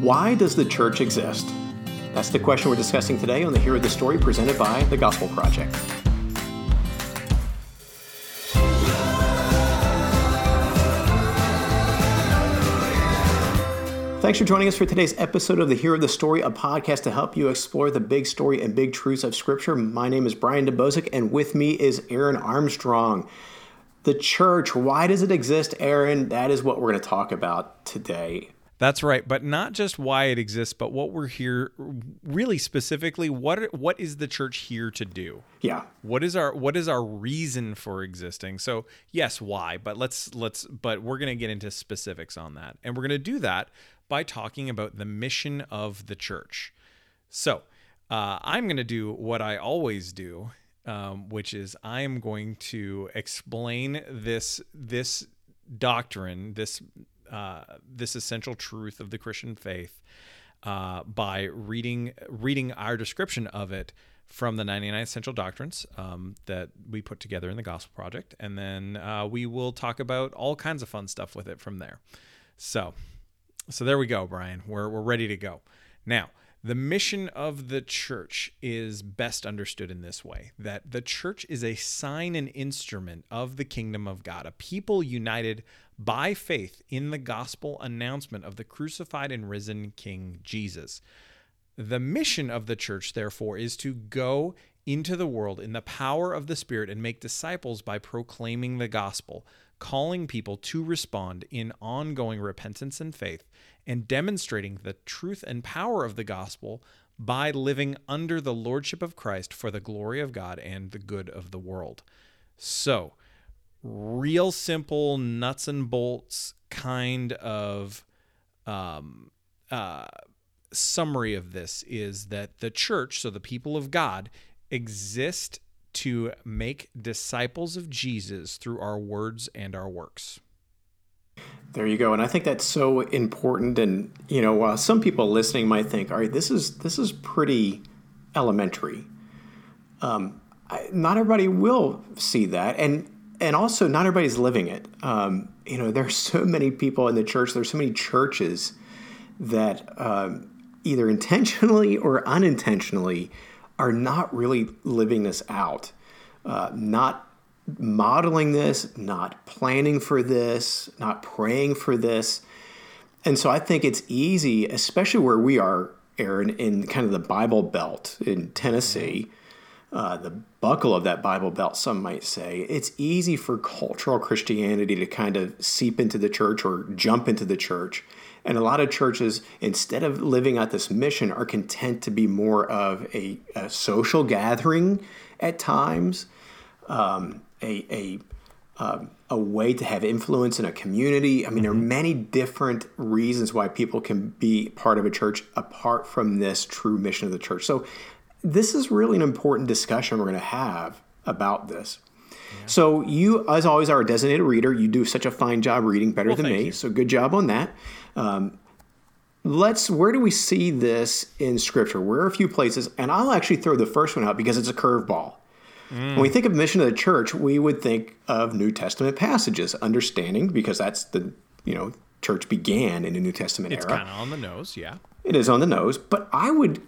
Why does the church exist? That's the question we're discussing today on the Hero of the Story presented by the Gospel Project. Thanks for joining us for today's episode of the Hero of the Story, a podcast to help you explore the big story and big truths of Scripture. My name is Brian Dembowczyk, and with me is Aaron Armstrong. The church, why does it exist, Aaron? That is what we're going to talk about today. That's right, but not just why it exists, but what we're here really specifically what what is the church here to do? Yeah. What is our what is our reason for existing? So, yes, why, but let's let's but we're going to get into specifics on that. And we're going to do that by talking about the mission of the church. So, uh, I'm going to do what I always do, um, which is I am going to explain this this doctrine, this uh, this essential truth of the Christian faith uh, by reading reading our description of it from the 99 essential doctrines um, that we put together in the gospel project. And then uh, we will talk about all kinds of fun stuff with it from there. So so there we go brian. We're, we're ready to go. Now the mission of the church is best understood in this way that the church is a sign and instrument of the kingdom of God, a people united by faith in the gospel announcement of the crucified and risen King Jesus. The mission of the church, therefore, is to go into the world in the power of the Spirit and make disciples by proclaiming the gospel, calling people to respond in ongoing repentance and faith, and demonstrating the truth and power of the gospel by living under the lordship of Christ for the glory of God and the good of the world. So, real simple nuts and bolts kind of um, uh, summary of this is that the church, so the people of God, exist to make disciples of Jesus through our words and our works. There you go, and I think that's so important. And you know, uh, some people listening might think, "All right, this is this is pretty elementary." Um, I, not everybody will see that, and and also not everybody's living it. Um, you know, there's so many people in the church. There's so many churches that um, either intentionally or unintentionally are not really living this out, uh, not modeling this, not planning for this, not praying for this. And so I think it's easy, especially where we are, Aaron, in kind of the Bible Belt in Tennessee, uh, the buckle of that Bible Belt, some might say, it's easy for cultural Christianity to kind of seep into the church or jump into the church. And a lot of churches, instead of living out this mission, are content to be more of a, a social gathering at times. Um, a a um, a way to have influence in a community. I mean, mm-hmm. there are mm-hmm. many different reasons why people can be part of a church apart from this true mission of the church. So, this is really an important discussion we're going to have about this. Yeah. So, you, as always, are a designated reader. You do such a fine job reading, better well, than me. You. So, good job on that. Um, let's where do we see this in scripture where are a few places and i'll actually throw the first one out because it's a curveball Mm. When we think of mission of the church, we would think of New Testament passages, understanding because that's the you know church began in the New Testament it's era. It's kind of on the nose, yeah. It is on the nose, but I would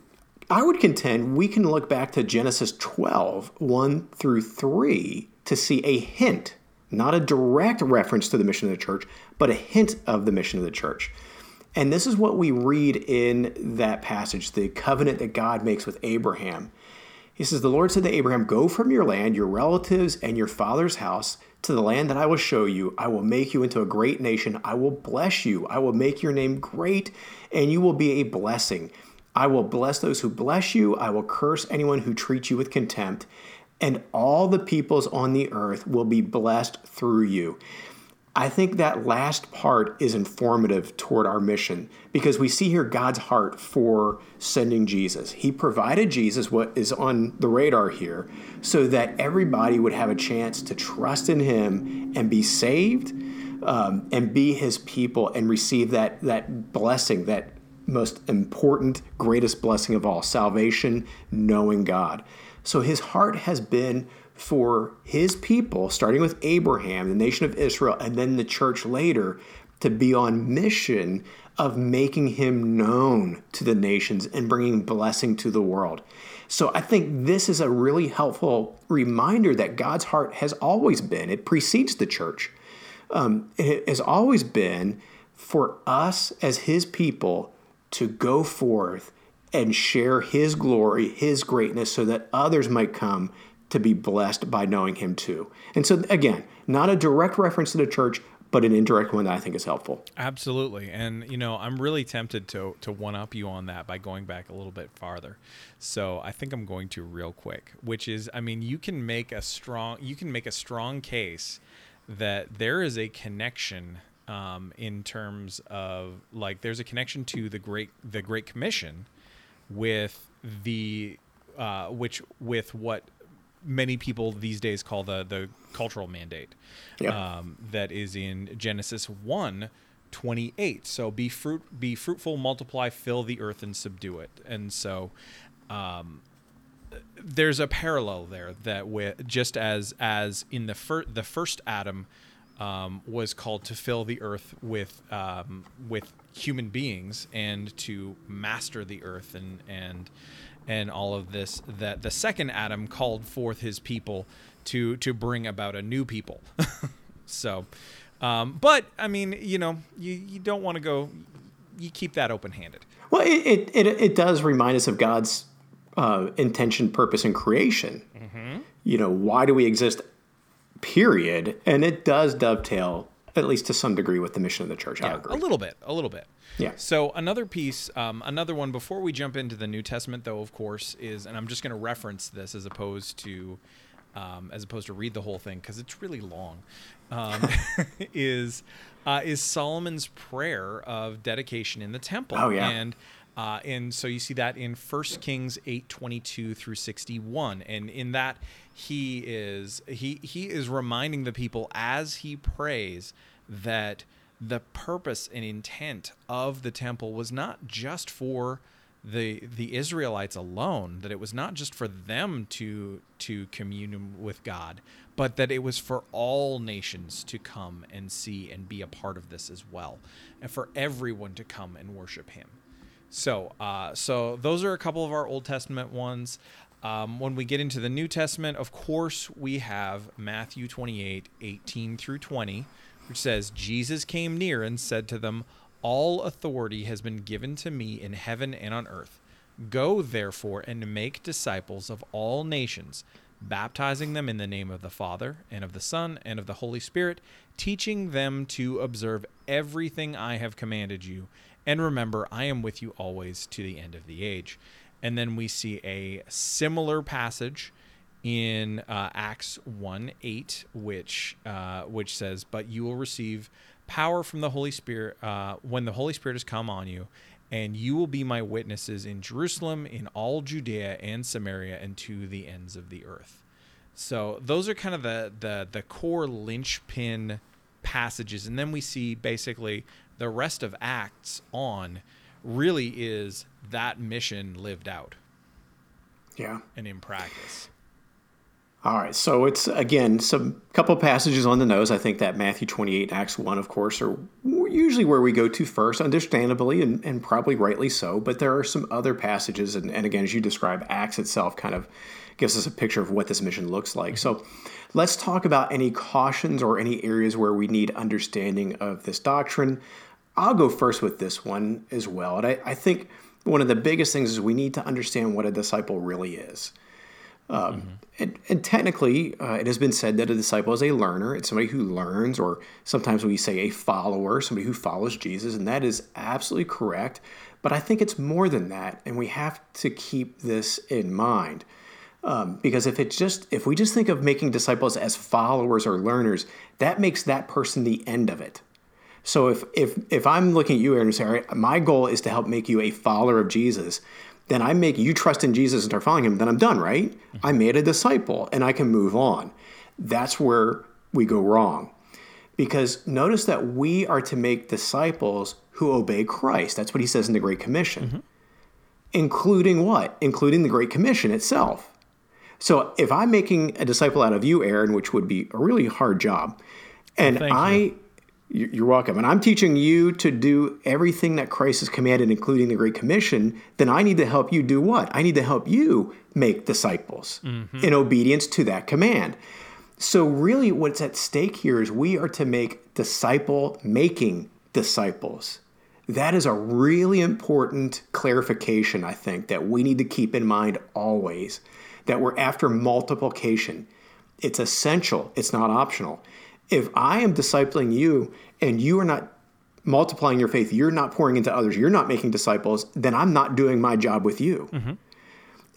I would contend we can look back to Genesis 12, 1 through 3 to see a hint, not a direct reference to the mission of the church, but a hint of the mission of the church. And this is what we read in that passage, the covenant that God makes with Abraham. He says, The Lord said to Abraham, Go from your land, your relatives, and your father's house to the land that I will show you. I will make you into a great nation. I will bless you. I will make your name great, and you will be a blessing. I will bless those who bless you. I will curse anyone who treats you with contempt. And all the peoples on the earth will be blessed through you. I think that last part is informative toward our mission because we see here God's heart for sending Jesus. He provided Jesus, what is on the radar here, so that everybody would have a chance to trust in Him and be saved um, and be His people and receive that, that blessing, that most important, greatest blessing of all salvation, knowing God. So His heart has been for his people, starting with Abraham, the nation of Israel, and then the church later, to be on mission of making him known to the nations and bringing blessing to the world. So I think this is a really helpful reminder that God's heart has always been, it precedes the church, um, it has always been for us as his people to go forth and share his glory, his greatness, so that others might come to be blessed by knowing him too. And so, again, not a direct reference to the church, but an indirect one that I think is helpful. Absolutely. And you know, I'm really tempted to to one up you on that by going back a little bit farther. So, I think I'm going to real quick, which is I mean, you can make a strong you can make a strong case that there is a connection um, in terms of like there's a connection to the great the Great Commission with the uh, which with what many people these days call the the cultural mandate um, that is in Genesis 1 28 so be fruit be fruitful multiply fill the earth and subdue it. And so um, there's a parallel there that with just as as in the fir- the first Adam um, was called to fill the earth with um, with human beings and to master the earth and and and all of this that the second Adam called forth his people to to bring about a new people. so, um, but I mean, you know, you you don't want to go. You keep that open handed. Well, it, it it does remind us of God's uh, intention, purpose, and creation. Mm-hmm. You know, why do we exist? Period, and it does dovetail at least to some degree with the mission of the church. Yeah, a little bit, a little bit. Yeah. So another piece, um, another one before we jump into the New Testament, though, of course, is, and I'm just going to reference this as opposed to, um, as opposed to read the whole thing because it's really long, um, is uh, is Solomon's prayer of dedication in the temple. Oh yeah. And uh, and so you see that in 1 Kings 8 22 through 61. And in that, he is he he is reminding the people as he prays that the purpose and intent of the temple was not just for the the Israelites alone that it was not just for them to to commune with God but that it was for all nations to come and see and be a part of this as well and for everyone to come and worship him so uh, so those are a couple of our Old Testament ones um, when we get into the New Testament of course we have Matthew 28 18 through 20 which says, Jesus came near and said to them, All authority has been given to me in heaven and on earth. Go, therefore, and make disciples of all nations, baptizing them in the name of the Father, and of the Son, and of the Holy Spirit, teaching them to observe everything I have commanded you. And remember, I am with you always to the end of the age. And then we see a similar passage in uh, Acts 1 8, which, uh, which says, But you will receive power from the Holy Spirit uh, when the Holy Spirit has come on you, and you will be my witnesses in Jerusalem, in all Judea and Samaria, and to the ends of the earth. So those are kind of the the, the core linchpin passages, and then we see basically the rest of Acts on really is that mission lived out. Yeah. And in practice. All right, so it's again some couple passages on the nose. I think that Matthew 28, Acts 1, of course, are usually where we go to first, understandably and, and probably rightly so. But there are some other passages, and, and again, as you describe, Acts itself kind of gives us a picture of what this mission looks like. Mm-hmm. So let's talk about any cautions or any areas where we need understanding of this doctrine. I'll go first with this one as well. And I, I think one of the biggest things is we need to understand what a disciple really is. Um, mm-hmm. and, and, technically, uh, it has been said that a disciple is a learner. It's somebody who learns, or sometimes we say a follower, somebody who follows Jesus, and that is absolutely correct. But I think it's more than that, and we have to keep this in mind. Um, because if it's just if we just think of making disciples as followers or learners, that makes that person the end of it. So if if if I'm looking at you, Aaron, and say, my goal is to help make you a follower of Jesus, then I make you trust in Jesus and start following him, then I'm done, right? Mm-hmm. I made a disciple and I can move on. That's where we go wrong. Because notice that we are to make disciples who obey Christ. That's what he says in the Great Commission. Mm-hmm. Including what? Including the Great Commission itself. So if I'm making a disciple out of you, Aaron, which would be a really hard job, and I You're welcome. And I'm teaching you to do everything that Christ has commanded, including the Great Commission. Then I need to help you do what? I need to help you make disciples mm-hmm. in obedience to that command. So, really, what's at stake here is we are to make disciple making disciples. That is a really important clarification, I think, that we need to keep in mind always that we're after multiplication. It's essential, it's not optional if I am discipling you and you are not multiplying your faith, you're not pouring into others, you're not making disciples, then I'm not doing my job with you. Mm-hmm.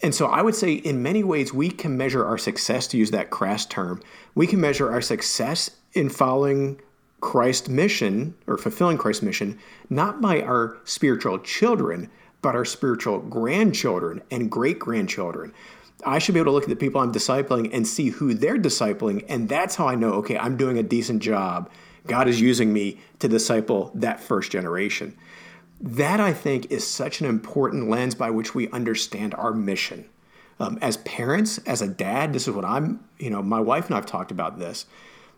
And so I would say, in many ways, we can measure our success, to use that crass term, we can measure our success in following Christ's mission or fulfilling Christ's mission, not by our spiritual children, but our spiritual grandchildren and great grandchildren. I should be able to look at the people I'm discipling and see who they're discipling. And that's how I know, okay, I'm doing a decent job. God is using me to disciple that first generation. That, I think, is such an important lens by which we understand our mission. Um, as parents, as a dad, this is what I'm, you know, my wife and I have talked about this.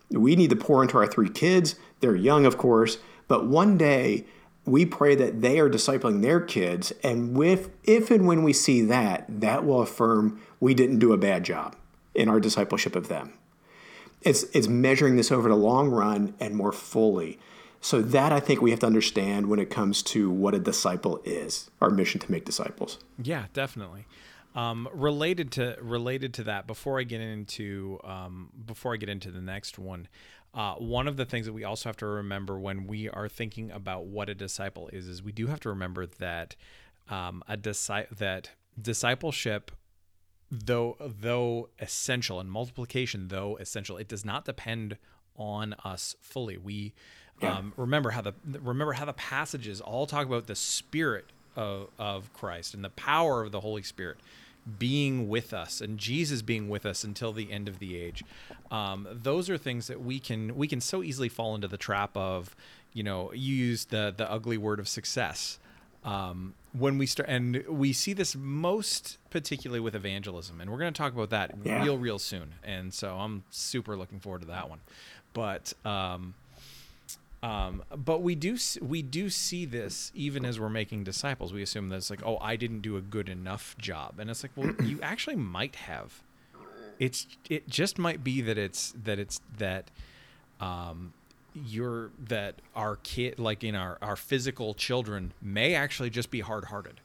We need to pour into our three kids. They're young, of course, but one day we pray that they are discipling their kids and with if and when we see that that will affirm we didn't do a bad job in our discipleship of them. It's it's measuring this over the long run and more fully. So that i think we have to understand when it comes to what a disciple is our mission to make disciples. Yeah definitely. Um, related to related to that before i get into um, before i get into the next one uh, one of the things that we also have to remember when we are thinking about what a disciple is is we do have to remember that um, a disi- that discipleship though though essential and multiplication though essential it does not depend on us fully we yeah. um, remember how the remember how the passages all talk about the spirit of, of christ and the power of the holy spirit being with us and Jesus being with us until the end of the age. Um, those are things that we can we can so easily fall into the trap of, you know, you use the the ugly word of success. Um, when we start, and we see this most particularly with evangelism, and we're going to talk about that yeah. real, real soon. And so I'm super looking forward to that one. But um, um, but we do we do see this even as we're making disciples. We assume that it's like, oh, I didn't do a good enough job, and it's like, well, you actually might have. It's it just might be that it's that it's that um, you're that our kid like in our our physical children may actually just be hard hearted.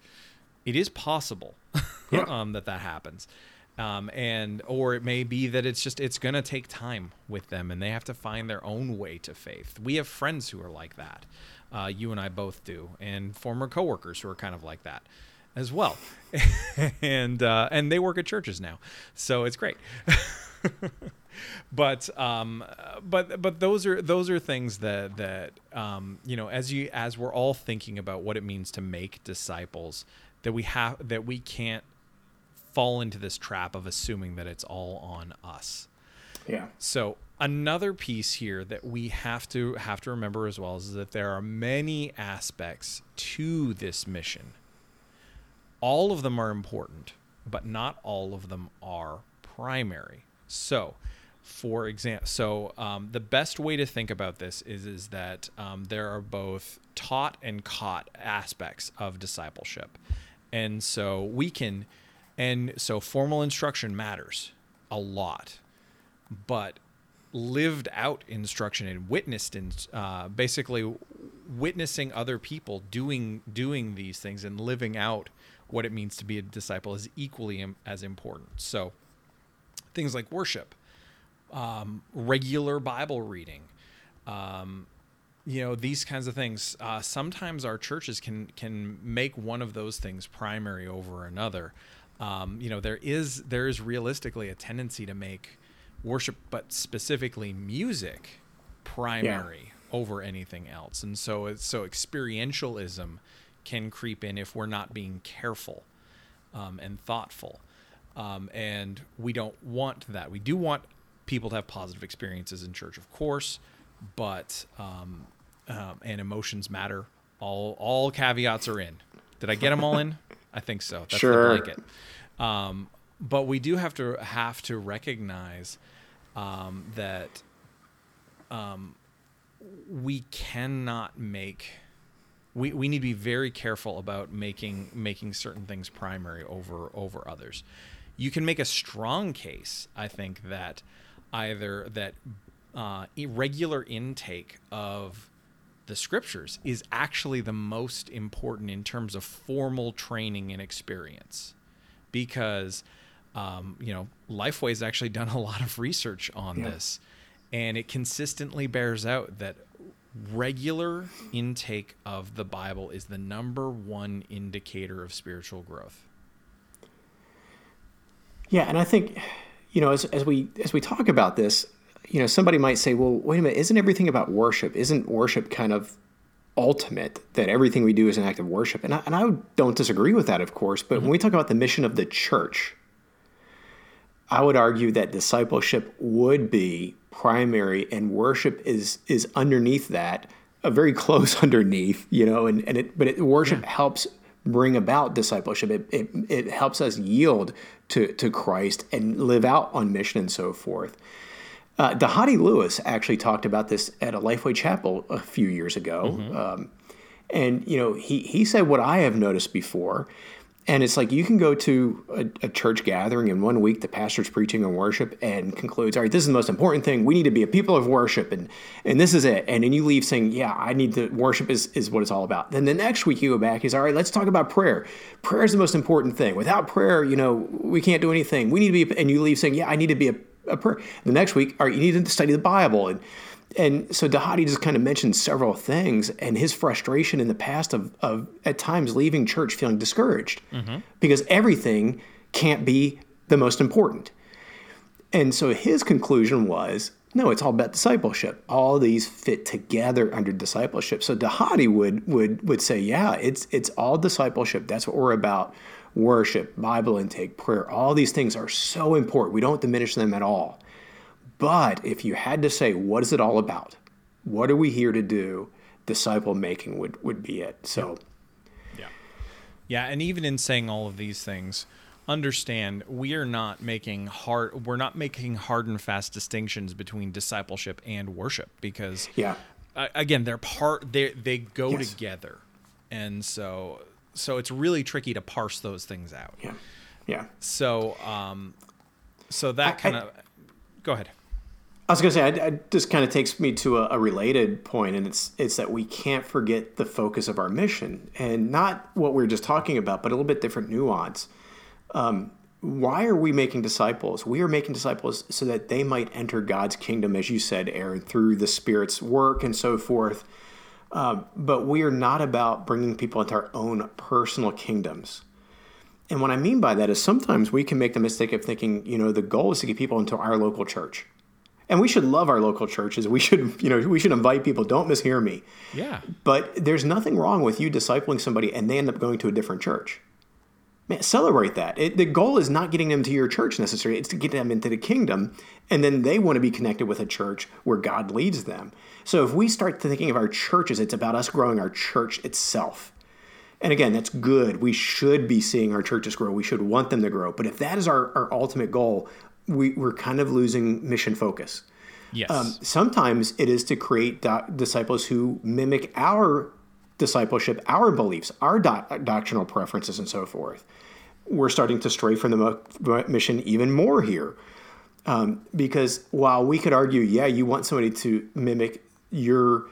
It is possible yeah. um, that that happens um, and or it may be that it's just it's to take time with them and they have to find their own way to faith. We have friends who are like that. Uh, you and i both do and former coworkers who are kind of like that as well. And uh, and they work at churches now so it's great. But um, but but those are those are things that that um, you know as you as we're all thinking about what it means to make disciples that we have that we can't fall into this trap of assuming that it's all on us. Yeah. So another piece here that we have to have to remember as well is that there are many aspects to this mission. All of them are important, but not all of them are primary. So, for example, so um, the best way to think about this is is that um, there are both taught and caught aspects of discipleship, and so we can and so formal instruction matters a lot, but lived out instruction and witnessed in uh, basically witnessing other people doing doing these things and living out what it means to be a disciple is equally Im- as important. So things like worship, um, regular Bible reading, um, you know these kinds of things. Uh, sometimes our churches can can make one of those things primary over another um, you know there is there is realistically a tendency to make worship but specifically music primary yeah. over anything else. And so so experientialism can creep in if we're not being careful um, and thoughtful. Um, and we don't want that. We do want people to have positive experiences in church of course but um, um, and emotions matter. All all caveats are in. Did i get them all in I think so. That's sure. the blanket. Um, but we do have to have to recognize um, that um, we cannot make we, we need to be very careful about making making certain things primary over over others. You can make a strong case, I think, that either that uh, irregular intake of the scriptures is actually the most important in terms of formal training and experience because um, you know lifeway has actually done a lot of research on yeah. this and it consistently bears out that regular intake of the bible is the number one indicator of spiritual growth yeah and i think you know as, as we as we talk about this you know, somebody might say, well, wait a minute, isn't everything about worship? Isn't worship kind of ultimate that everything we do is an act of worship? And I, and I don't disagree with that, of course. But mm-hmm. when we talk about the mission of the church, I would argue that discipleship would be primary and worship is is underneath that, a very close underneath, you know, and, and it but it, worship yeah. helps bring about discipleship. It, it, it helps us yield to, to Christ and live out on mission and so forth. Uh, Dhati Lewis actually talked about this at a Lifeway Chapel a few years ago. Mm-hmm. Um, and, you know, he, he said what I have noticed before. And it's like you can go to a, a, church gathering in one week the pastor's preaching on worship and concludes, all right, this is the most important thing. We need to be a people of worship and and this is it. And then you leave saying, yeah, I need to worship is, is what it's all about. Then the next week you go back, he's all right, let's talk about prayer. Prayer is the most important thing. Without prayer, you know, we can't do anything. We need to be, and you leave saying, yeah, I need to be a a prayer. The next week, all right, you need to study the Bible. And and so Dhati just kind of mentioned several things and his frustration in the past of, of at times leaving church feeling discouraged mm-hmm. because everything can't be the most important. And so his conclusion was no, it's all about discipleship. All these fit together under discipleship. So Dhati would would would say, yeah, it's it's all discipleship. That's what we're about worship, Bible intake, prayer, all these things are so important. We don't diminish them at all. But if you had to say, what is it all about? What are we here to do? Disciple making would, would be it. So, yeah. Yeah. And even in saying all of these things, understand we are not making hard we're not making hard and fast distinctions between discipleship and worship because yeah uh, again they're part they they go yes. together and so so it's really tricky to parse those things out. Yeah, yeah. So, um, so that kind of. Go ahead. I was going to say, it just kind of takes me to a, a, related point, and it's it's that we can't forget the focus of our mission, and not what we are just talking about, but a little bit different nuance. Um, why are we making disciples? We are making disciples so that they might enter God's kingdom, as you said, Aaron, through the Spirit's work and so forth. Uh, but we are not about bringing people into our own personal kingdoms. And what I mean by that is sometimes we can make the mistake of thinking, you know, the goal is to get people into our local church. And we should love our local churches. We should, you know, we should invite people. Don't mishear me. Yeah. But there's nothing wrong with you discipling somebody and they end up going to a different church. Man, celebrate that. It, the goal is not getting them to your church necessarily. It's to get them into the kingdom, and then they want to be connected with a church where God leads them. So if we start thinking of our churches, it's about us growing our church itself. And again, that's good. We should be seeing our churches grow. We should want them to grow. But if that is our, our ultimate goal, we, we're kind of losing mission focus. Yes. Um, sometimes it is to create disciples who mimic our discipleship, our beliefs, our do- doctrinal preferences, and so forth. We're starting to stray from the mission even more here. Um, because while we could argue, yeah, you want somebody to mimic your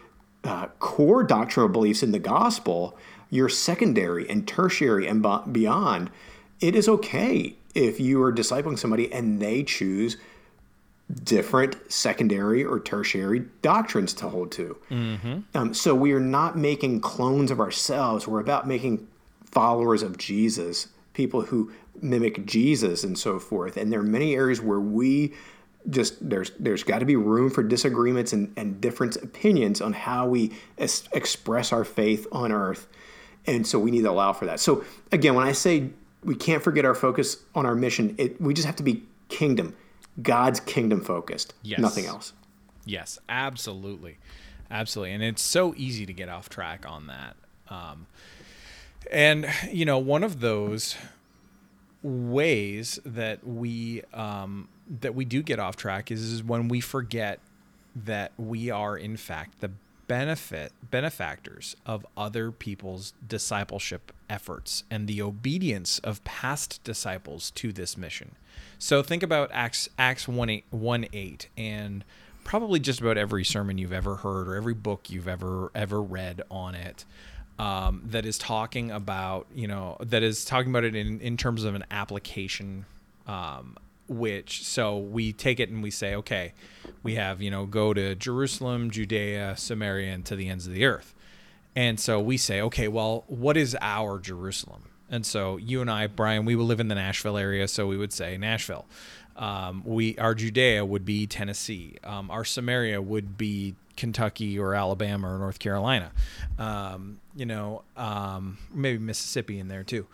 uh, core doctrinal beliefs in the gospel, your secondary and tertiary and beyond, it is okay if you are discipling somebody and they choose different secondary or tertiary doctrines to hold to. Mm-hmm. Um, so we are not making clones of ourselves. We're about making followers of Jesus, people who mimic Jesus and so forth. And there are many areas where we just there's there's got to be room for disagreements and, and different opinions on how we es- express our faith on earth. And so we need to allow for that. So again, when I say we can't forget our focus on our mission, it, we just have to be kingdom God's kingdom focused, yes. nothing else. Yes, absolutely, absolutely, and it's so easy to get off track on that. Um, and you know, one of those ways that we um, that we do get off track is, is when we forget that we are in fact the benefit benefactors of other people's discipleship efforts and the obedience of past disciples to this mission. So think about Acts Acts 1 8, 1 8 and probably just about every sermon you've ever heard or every book you've ever ever read on it um, that is talking about you know that is talking about it in, in terms of an application um, which so we take it and we say okay we have you know go to jerusalem judea samaria and to the ends of the earth. And so we say okay well what is our jerusalem? And so you and i brian we will live in the nashville area so we would say nashville. Um, we our Judea would be Tennessee. Um, our Samaria would be Kentucky or Alabama or North Carolina. Um, you know, um, maybe Mississippi in there too.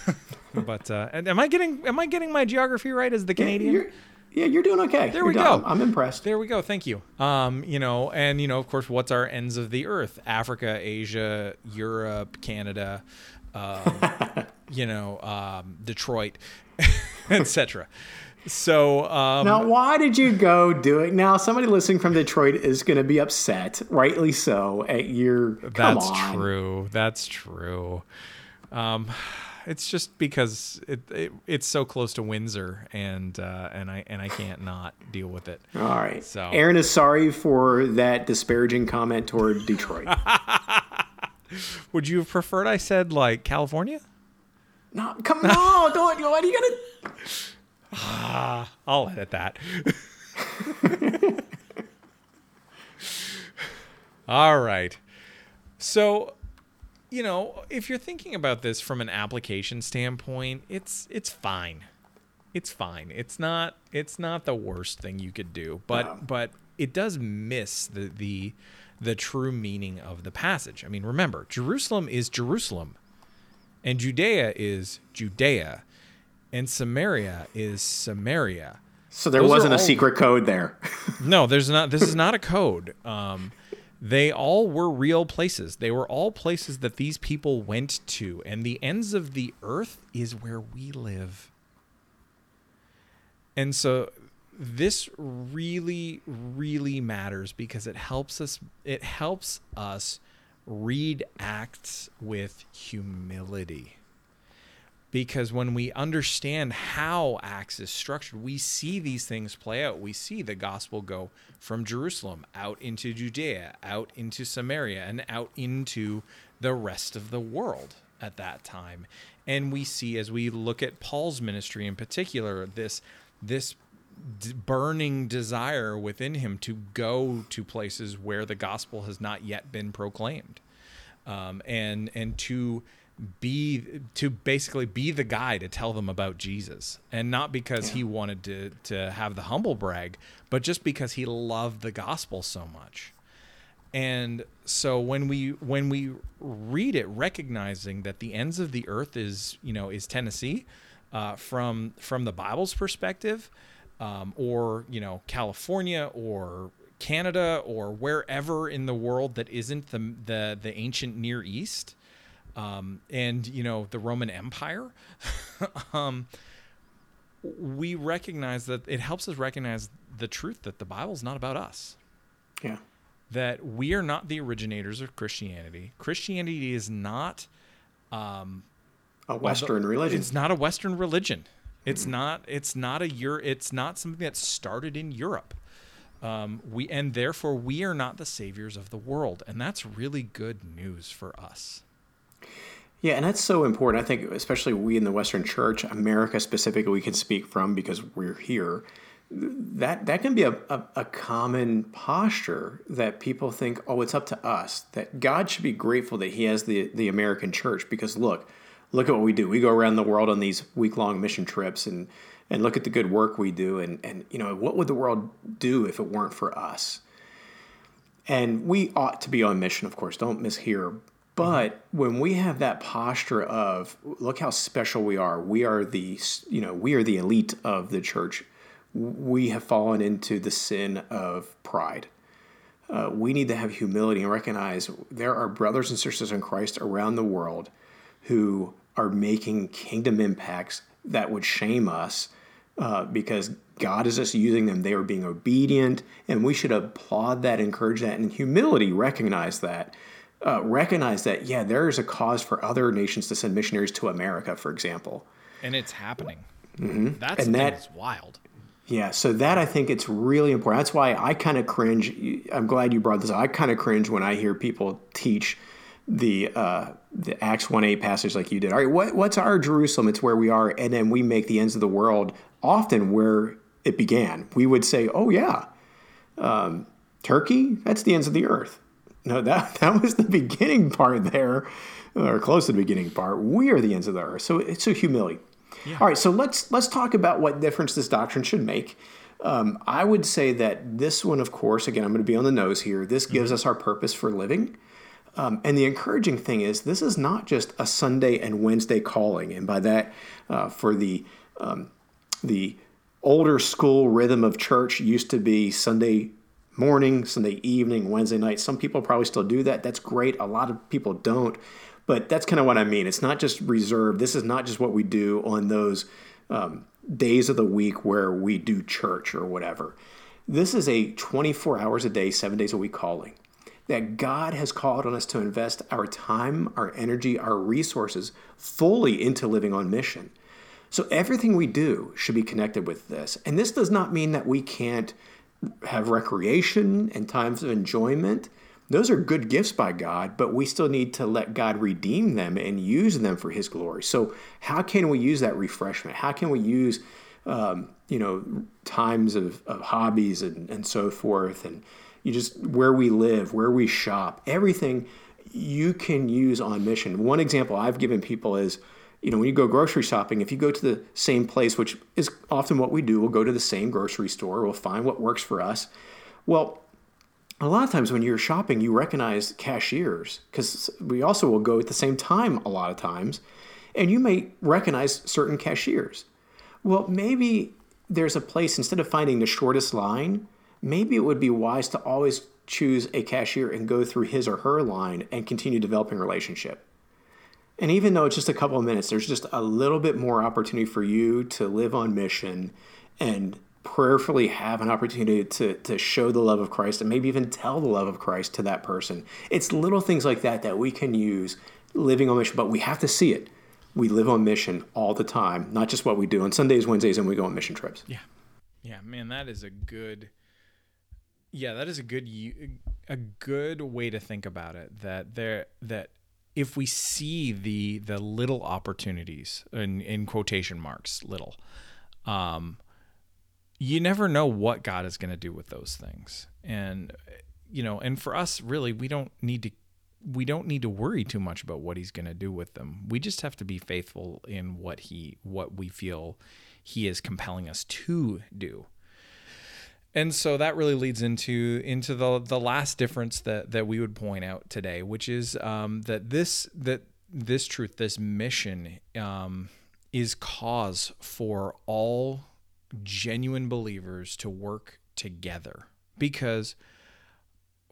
but uh, am I getting am I getting my geography right as the Canadian? You're, yeah, you're doing okay. There you're we done. go. I'm impressed. There we go. Thank you. Um, you know, and you know, of course, what's our ends of the earth? Africa, Asia, Europe, Canada. Um, you know, um, Detroit, etc. So um, now, why did you go do it? Now, somebody listening from Detroit is going to be upset, rightly so. At your that's on. true. That's true. Um, it's just because it, it, it's so close to Windsor, and uh, and I and I can't not deal with it. All right. So Aaron is sorry for that disparaging comment toward Detroit. Would you have preferred I said like California? No, come on, don't. What are you gonna? Ah, I'll edit that. All right. So, you know, if you're thinking about this from an application standpoint, it's it's fine. It's fine. It's not it's not the worst thing you could do, but Wow. but it does miss the the the true meaning of the passage. I mean, remember, Jerusalem is Jerusalem and Judea is Judea and Samaria is Samaria. So there Those wasn't a all- secret code there. No, there's not. This is not a code. Um, they all were real places. They were all places that these people went to, and the ends of the earth is where we live. And so, this really, really matters because it helps us. It helps us read Acts with humility because when we understand how acts is structured we see these things play out. We see the gospel go from jerusalem out into judea out into samaria and out into the rest of the world at that time. And we see as we look at paul's ministry in particular this this d- burning desire within him to go to places where the gospel has not yet been proclaimed. Um, and and to be to basically be the guy to tell them about Jesus. And not because he wanted to to have the humble brag but just because he loved the gospel so much. And so when we when we read it recognizing that the ends of the earth is you know is Tennessee uh, from from the Bible's perspective um, or you know California or Canada or wherever in the world that isn't the the, the ancient Near East um, and you know the Roman Empire, um, we recognize that it helps us recognize the truth that the Bible's not about us. Yeah. That we are not the originators of Christianity. Christianity is not um, A Western religion. it's not a Western religion. It's not. It's not a Euro, It's not something that started in Europe. Um, we and therefore we are not the saviors of the world, and that's really good news for us. Yeah, and that's so important. I think, especially we in the Western Church, America specifically, we can speak from because we're here. That that can be a, a, a common posture that people think, oh, it's up to us. That God should be grateful that He has the the American church because look, look at what we do. We go around the world on these week long mission trips and and look at the good work we do. And and you know what would the world do if it weren't for us? And we ought to be on mission, of course. Don't mishear. But when we have that posture of look how special we are, we are the you know we are the elite of the church. We have fallen into the sin of pride. Uh, we need to have humility and recognize there are brothers and sisters in Christ around the world who are making kingdom impacts that would shame us uh, because God is just using them. They are being obedient, and we should applaud that, encourage that, and humility recognize that. Uh, recognize that, yeah, there is a cause for other nations to send missionaries to America, for example. And it's happening. Mm-hmm. That's and that's wild. Yeah, so that I think it's really important. That's why I kind of cringe. I'm glad you brought this. up. I kind of cringe when I hear people teach the uh, the Acts one eight passage like you did. All right, what, what's our Jerusalem? It's where we are, and then we make the ends of the world often where it began. We would say, oh yeah, um, Turkey, that's the ends of the earth. No, that that was the beginning part there, or close to the beginning part. We are the ends of the earth. So it's a humility. Yeah. All right, so let's let's talk about what difference this doctrine should make. Um, I would say that this one, of course, again, I'm going to be on the nose here. This gives mm-hmm. us our purpose for living. Um, and the encouraging thing is, this is not just a Sunday and Wednesday calling, and by that, uh, for the um, the older school rhythm of church used to be Sunday morning, Sunday evening, Wednesday night. Some people probably still do that. That's great. A lot of people don't, but that's kind of what I mean. It's not just reserved. This is not just what we do on those um, days of the week where we do church or whatever. This is a 24 hours a day, seven days a week calling that God has called on us to invest our time, our energy, our resources fully into living on mission. So everything we do should be connected with this. And this does not mean that we can't have recreation and times of enjoyment. Those are good gifts by God, but we still need to let God redeem them and use them for His glory. So, how can we use that refreshment? How can we use, um, you know, times of, of hobbies and, and so forth and you just where we live, where we shop, everything you can use on mission. One example I've given people is, you know, when you go grocery shopping, if you go to the same place, which is often what we do, we'll go to the same grocery store, we'll find what works for us. Well, a lot of times when you're shopping, you recognize cashiers because we also will go at the same time a lot of times, and you may recognize certain cashiers. Well, maybe there's a place instead of finding the shortest line, maybe it would be wise to always choose a cashier and go through his or her line and continue developing relationship. And even though it's just a couple of minutes, there's just a little bit more opportunity for you to live on mission and prayerfully have an opportunity to, to show the love of Christ and maybe even tell the love of Christ to that person. It's little things like that that we can use living on mission, but we have to see it. We live on mission all the time, not just what we do on Sundays, Wednesdays, and we go on mission trips. Yeah. Yeah, man, that is a good yeah, that is a good a good way to think about it. That there that if we see the the little opportunities in in quotation marks little, um, you never know what God is going to do with those things, and you know, and for us, really, we don't need to we don't need to worry too much about what He's going to do with them. We just have to be faithful in what He what we feel He is compelling us to do and so that really leads into into the the last difference that that we would point out today, which is um, that this that this truth, this mission, um, is cause for all genuine believers to work together because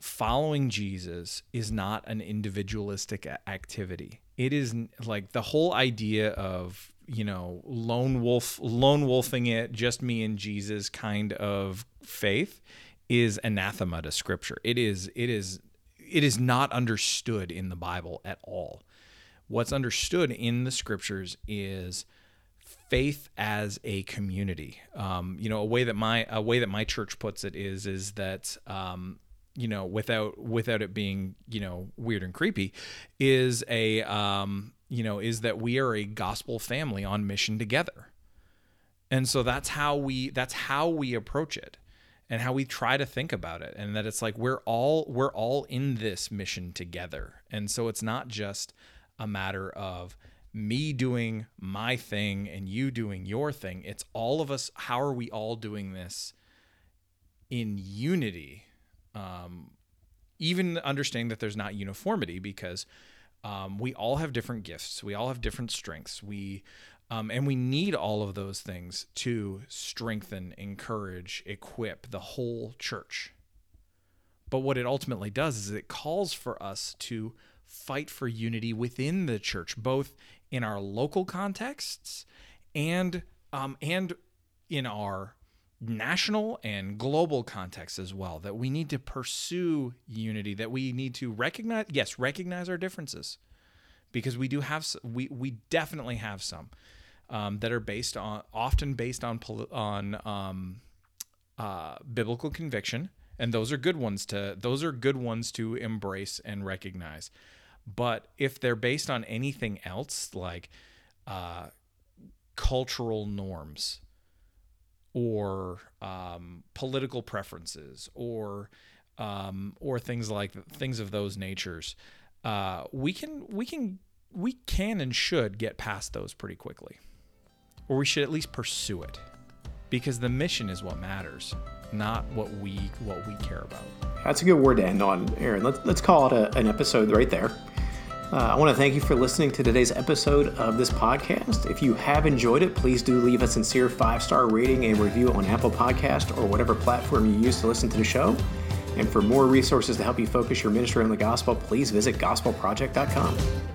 following Jesus is not an individualistic activity. It is like the whole idea of you know lone wolf lone wolfing it just me and jesus kind of faith is anathema to scripture. It is it is it is not understood in the bible at all. What's understood in the scriptures is faith as a community. Um, you know a way that my a way that my church puts it is is that um, you know without without it being you know weird and creepy is a um, you know, is that we are a gospel family on mission together. And so that's how we that's how we approach it and how we try to think about it and that it's like we're all we're all in this mission together. And so it's not just a matter of me doing my thing and you doing your thing. It's all of us how are we all doing this in unity? Um even understanding that there's not uniformity because um, we all have different gifts. We all have different strengths. We um, and we need all of those things to strengthen, encourage, equip the whole church. But what it ultimately does is it calls for us to fight for unity within the church, both in our local contexts and um, and in our national and global context as well that we need to pursue unity that we need to recognize yes recognize our differences. Because we do have we we definitely have some um, that are based on often based on on um, uh, biblical conviction. And those are good ones to those are good ones to embrace and recognize. But if they're based on anything else like uh, cultural norms or um, political preferences or um, or things like things of those natures, uh, we can we can we can and should get past those pretty quickly, or we should at least pursue it, because the mission is what matters, not what we what we care about. That's a good word to end on, Aaron. Let's let's call it a, an episode right there. Uh, I want to thank you for listening to today's episode of this podcast. If you have enjoyed it, please do leave a sincere five star rating and review on Apple Podcast or whatever platform you use to listen to the show. And for more resources to help you focus your ministry on the gospel, please visit gospelproject.com.